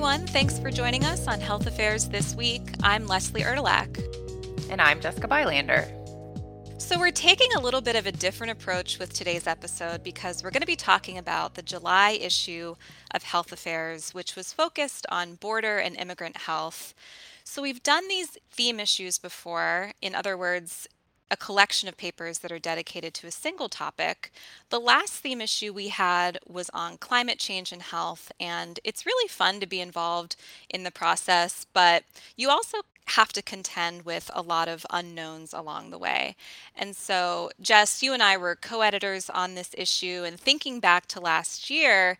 everyone. Thanks for joining us on Health Affairs this week. I'm Leslie Erdelack. And I'm Jessica Bylander. So, we're taking a little bit of a different approach with today's episode because we're going to be talking about the July issue of Health Affairs, which was focused on border and immigrant health. So, we've done these theme issues before. In other words, a collection of papers that are dedicated to a single topic. The last theme issue we had was on climate change and health, and it's really fun to be involved in the process, but you also have to contend with a lot of unknowns along the way. And so, Jess, you and I were co editors on this issue, and thinking back to last year,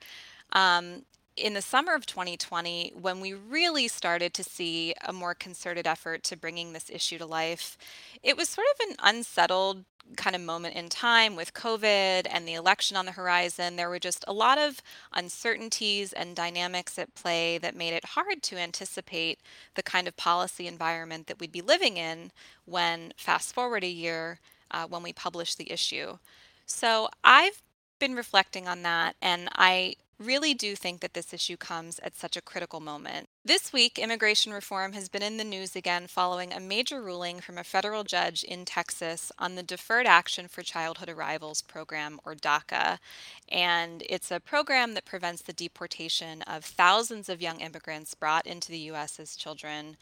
um, in the summer of 2020, when we really started to see a more concerted effort to bringing this issue to life, it was sort of an unsettled kind of moment in time with COVID and the election on the horizon. There were just a lot of uncertainties and dynamics at play that made it hard to anticipate the kind of policy environment that we'd be living in when, fast forward a year, uh, when we published the issue. So I've been reflecting on that, and I really do think that this issue comes at such a critical moment. This week, immigration reform has been in the news again following a major ruling from a federal judge in Texas on the Deferred Action for Childhood Arrivals program, or DACA. And it's a program that prevents the deportation of thousands of young immigrants brought into the U.S. as children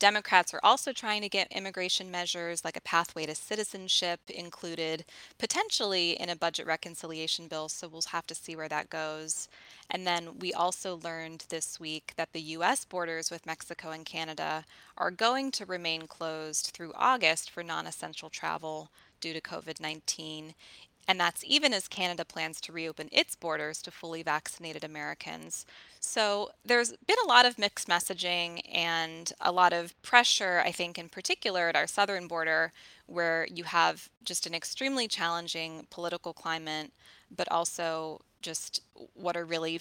Democrats are also trying to get immigration measures like a pathway to citizenship included potentially in a budget reconciliation bill, so we'll have to see where that goes. And then we also learned this week that the US borders with Mexico and Canada are going to remain closed through August for non essential travel due to COVID 19 and that's even as Canada plans to reopen its borders to fully vaccinated Americans. So there's been a lot of mixed messaging and a lot of pressure, I think, in particular at our southern border, where you have just an extremely challenging political climate, but also just what are really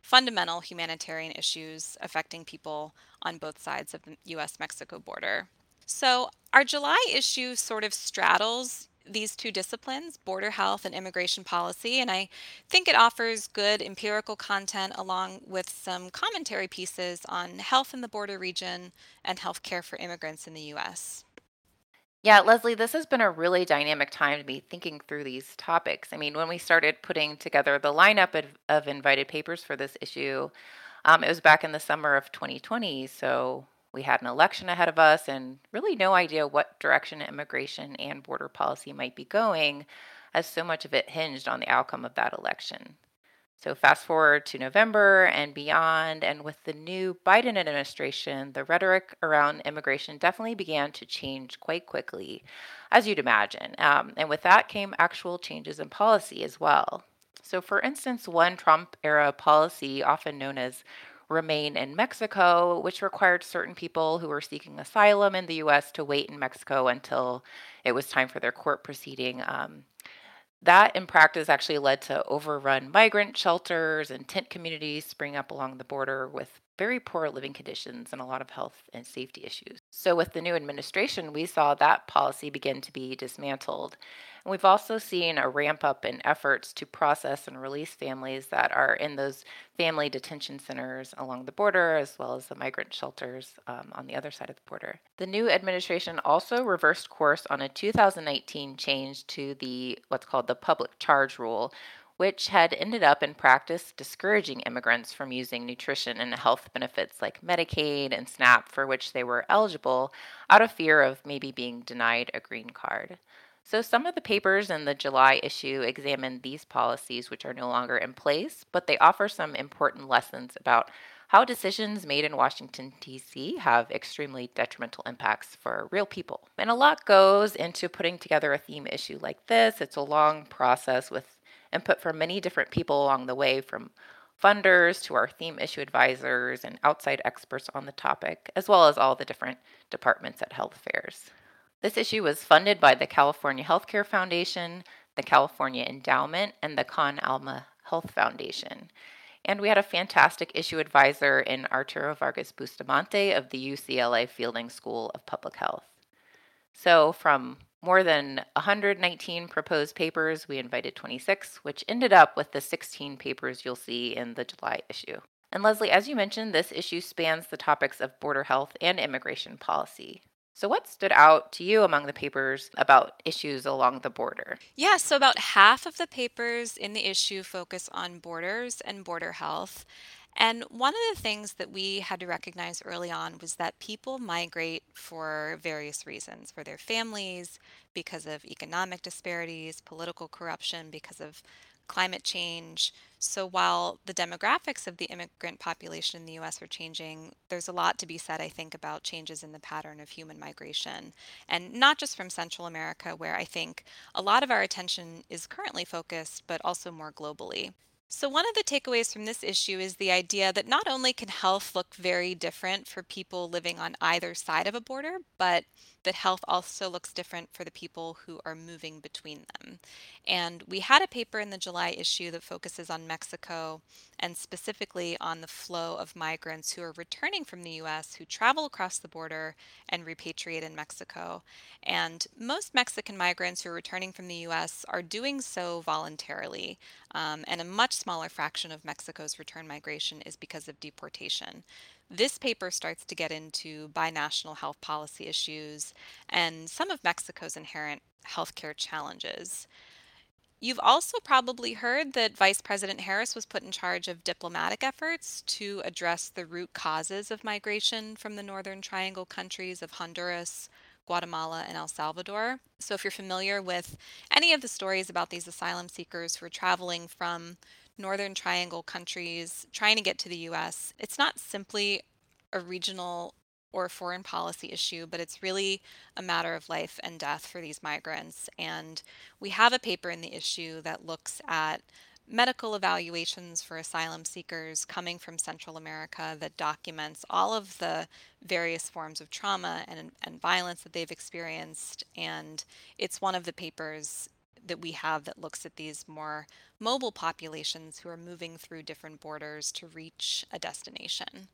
fundamental humanitarian issues affecting people on both sides of the US Mexico border. So, our July issue sort of straddles these two disciplines, border health and immigration policy, and I think it offers good empirical content along with some commentary pieces on health in the border region and healthcare for immigrants in the U.S. Yeah, Leslie, this has been a really dynamic time to be thinking through these topics. I mean, when we started putting together the lineup of, of invited papers for this issue, um, it was back in the summer of 2020. So we had an election ahead of us and really no idea what direction immigration and border policy might be going, as so much of it hinged on the outcome of that election. So, fast forward to November and beyond, and with the new Biden administration, the rhetoric around immigration definitely began to change quite quickly, as you'd imagine. Um, and with that came actual changes in policy as well. So, for instance, one Trump era policy, often known as remain in Mexico, which required certain people who were seeking asylum in the U.S. to wait in Mexico until it was time for their court proceeding. Um, that in practice actually led to overrun migrant shelters and tent communities spring up along the border with very poor living conditions and a lot of health and safety issues. So, with the new administration, we saw that policy begin to be dismantled. And we've also seen a ramp up in efforts to process and release families that are in those family detention centers along the border, as well as the migrant shelters um, on the other side of the border. The new administration also reversed course on a 2019 change to the what's called the public charge rule, which had ended up in practice discouraging immigrants from using nutrition and health benefits like Medicaid and SNAP for which they were eligible out of fear of maybe being denied a green card. So, some of the papers in the July issue examine these policies, which are no longer in place, but they offer some important lessons about how decisions made in Washington, D.C. have extremely detrimental impacts for real people. And a lot goes into putting together a theme issue like this. It's a long process with input from many different people along the way, from funders to our theme issue advisors and outside experts on the topic, as well as all the different departments at Health Affairs. This issue was funded by the California Healthcare Foundation, the California Endowment, and the Con Alma Health Foundation. And we had a fantastic issue advisor in Arturo Vargas Bustamante of the UCLA Fielding School of Public Health. So, from more than 119 proposed papers, we invited 26, which ended up with the 16 papers you'll see in the July issue. And Leslie, as you mentioned, this issue spans the topics of border health and immigration policy. So, what stood out to you among the papers about issues along the border? Yeah, so about half of the papers in the issue focus on borders and border health. And one of the things that we had to recognize early on was that people migrate for various reasons for their families, because of economic disparities, political corruption, because of climate change. So while the demographics of the immigrant population in the US are changing, there's a lot to be said, I think, about changes in the pattern of human migration. And not just from Central America, where I think a lot of our attention is currently focused, but also more globally. So, one of the takeaways from this issue is the idea that not only can health look very different for people living on either side of a border, but that health also looks different for the people who are moving between them. And we had a paper in the July issue that focuses on Mexico and specifically on the flow of migrants who are returning from the US who travel across the border and repatriate in Mexico. And most Mexican migrants who are returning from the US are doing so voluntarily. Um, and a much smaller fraction of Mexico's return migration is because of deportation. This paper starts to get into binational health policy issues and some of Mexico's inherent healthcare challenges. You've also probably heard that Vice President Harris was put in charge of diplomatic efforts to address the root causes of migration from the Northern Triangle countries of Honduras, Guatemala, and El Salvador. So, if you're familiar with any of the stories about these asylum seekers who are traveling from Northern Triangle countries trying to get to the US, it's not simply a regional or foreign policy issue, but it's really a matter of life and death for these migrants. And we have a paper in the issue that looks at medical evaluations for asylum seekers coming from Central America that documents all of the various forms of trauma and, and violence that they've experienced. And it's one of the papers that we have that looks at these more mobile populations who are moving through different borders to reach a destination.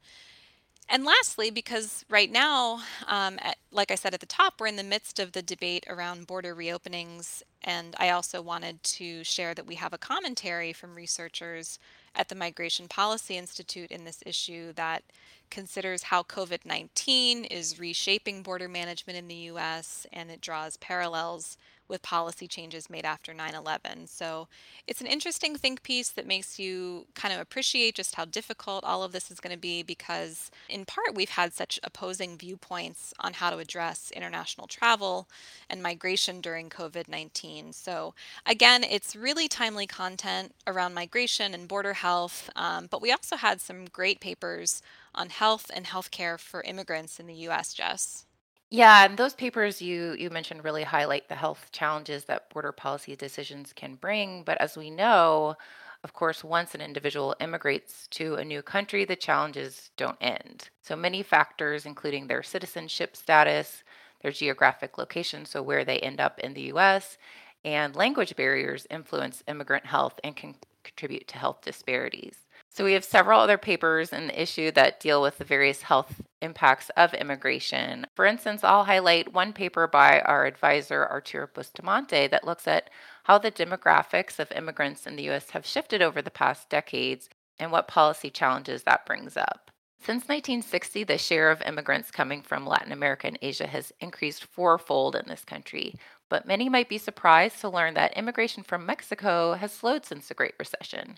And lastly, because right now, um, at, like I said at the top, we're in the midst of the debate around border reopenings. And I also wanted to share that we have a commentary from researchers at the Migration Policy Institute in this issue that considers how COVID 19 is reshaping border management in the US and it draws parallels with policy changes made after 9 11. So it's an interesting think piece that makes you kind of appreciate just how difficult all of this is going to be because, in part, we've had such opposing viewpoints on how to address international travel and migration during COVID 19. So, again, it's really timely content around migration and border health, um, but we also had some great papers on health and healthcare for immigrants in the US, Jess. Yeah, and those papers you you mentioned really highlight the health challenges that border policy decisions can bring. But as we know, of course, once an individual immigrates to a new country, the challenges don't end. So many factors, including their citizenship status, their geographic location, so where they end up in the US, and language barriers influence immigrant health and can contribute to health disparities. So, we have several other papers in the issue that deal with the various health impacts of immigration. For instance, I'll highlight one paper by our advisor, Arturo Bustamante, that looks at how the demographics of immigrants in the U.S. have shifted over the past decades and what policy challenges that brings up. Since 1960, the share of immigrants coming from Latin America and Asia has increased fourfold in this country. But many might be surprised to learn that immigration from Mexico has slowed since the Great Recession.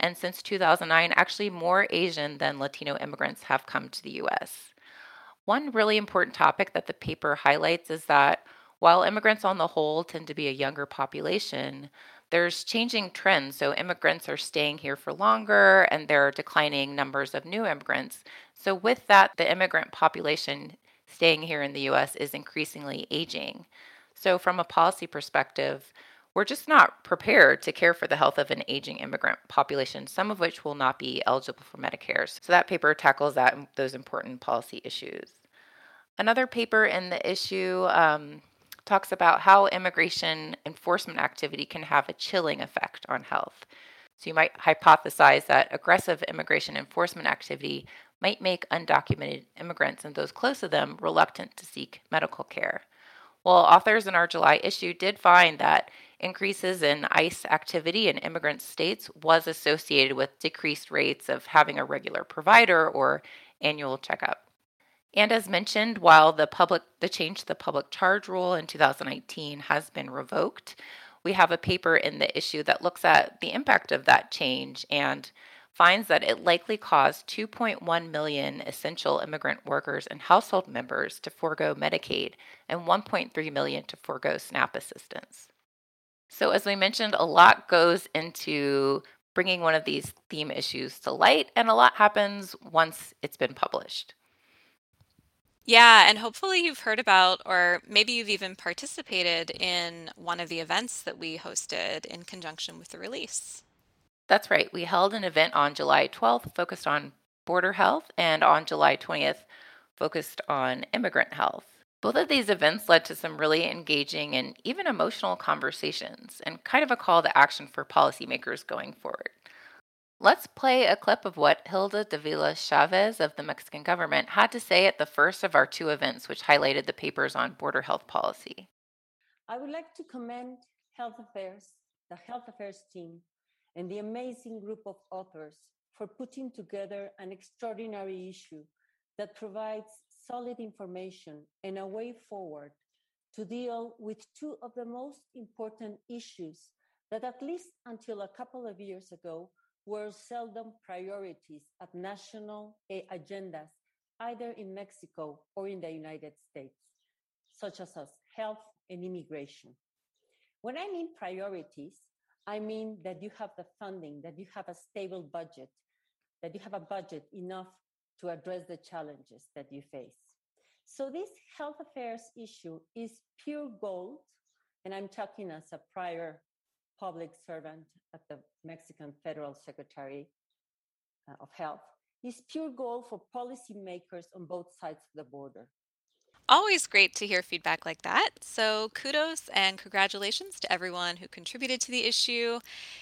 And since 2009, actually more Asian than Latino immigrants have come to the US. One really important topic that the paper highlights is that while immigrants on the whole tend to be a younger population, there's changing trends. So immigrants are staying here for longer and there are declining numbers of new immigrants. So, with that, the immigrant population staying here in the US is increasingly aging. So, from a policy perspective, we're just not prepared to care for the health of an aging immigrant population, some of which will not be eligible for Medicare. So that paper tackles that those important policy issues. Another paper in the issue um, talks about how immigration enforcement activity can have a chilling effect on health. So you might hypothesize that aggressive immigration enforcement activity might make undocumented immigrants and those close to them reluctant to seek medical care. Well, authors in our July issue did find that increases in ICE activity in immigrant states was associated with decreased rates of having a regular provider or annual checkup. And as mentioned, while the public the change to the public charge rule in 2019 has been revoked, we have a paper in the issue that looks at the impact of that change and finds that it likely caused 2.1 million essential immigrant workers and household members to forego Medicaid and 1.3 million to forego SNAP assistance. So, as we mentioned, a lot goes into bringing one of these theme issues to light, and a lot happens once it's been published. Yeah, and hopefully you've heard about, or maybe you've even participated in one of the events that we hosted in conjunction with the release. That's right. We held an event on July 12th focused on border health, and on July 20th, focused on immigrant health. Both of these events led to some really engaging and even emotional conversations, and kind of a call to action for policymakers going forward. Let's play a clip of what Hilda Davila Chavez of the Mexican government had to say at the first of our two events, which highlighted the papers on border health policy. I would like to commend Health Affairs, the Health Affairs team, and the amazing group of authors for putting together an extraordinary issue that provides solid information and a way forward to deal with two of the most important issues that, at least until a couple of years ago, were seldom priorities at national eh, agendas, either in Mexico or in the United States, such as health and immigration. When I mean priorities, I mean that you have the funding, that you have a stable budget, that you have a budget enough to address the challenges that you face. So this health affairs issue is pure gold. And I'm talking as a prior public servant at the Mexican Federal Secretary uh, of Health, is pure gold for policymakers on both sides of the border. Always great to hear feedback like that. So, kudos and congratulations to everyone who contributed to the issue.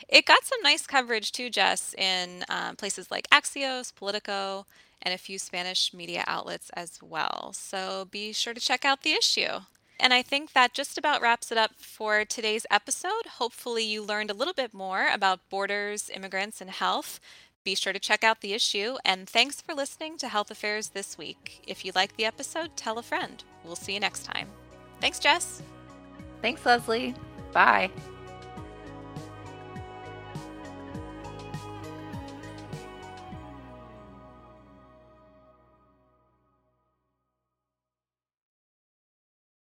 It got some nice coverage too, Jess, in um, places like Axios, Politico, and a few Spanish media outlets as well. So, be sure to check out the issue. And I think that just about wraps it up for today's episode. Hopefully, you learned a little bit more about borders, immigrants, and health. Be sure to check out the issue, and thanks for listening to Health Affairs this week. If you like the episode, tell a friend. We'll see you next time. Thanks, Jess. Thanks, Leslie. Bye.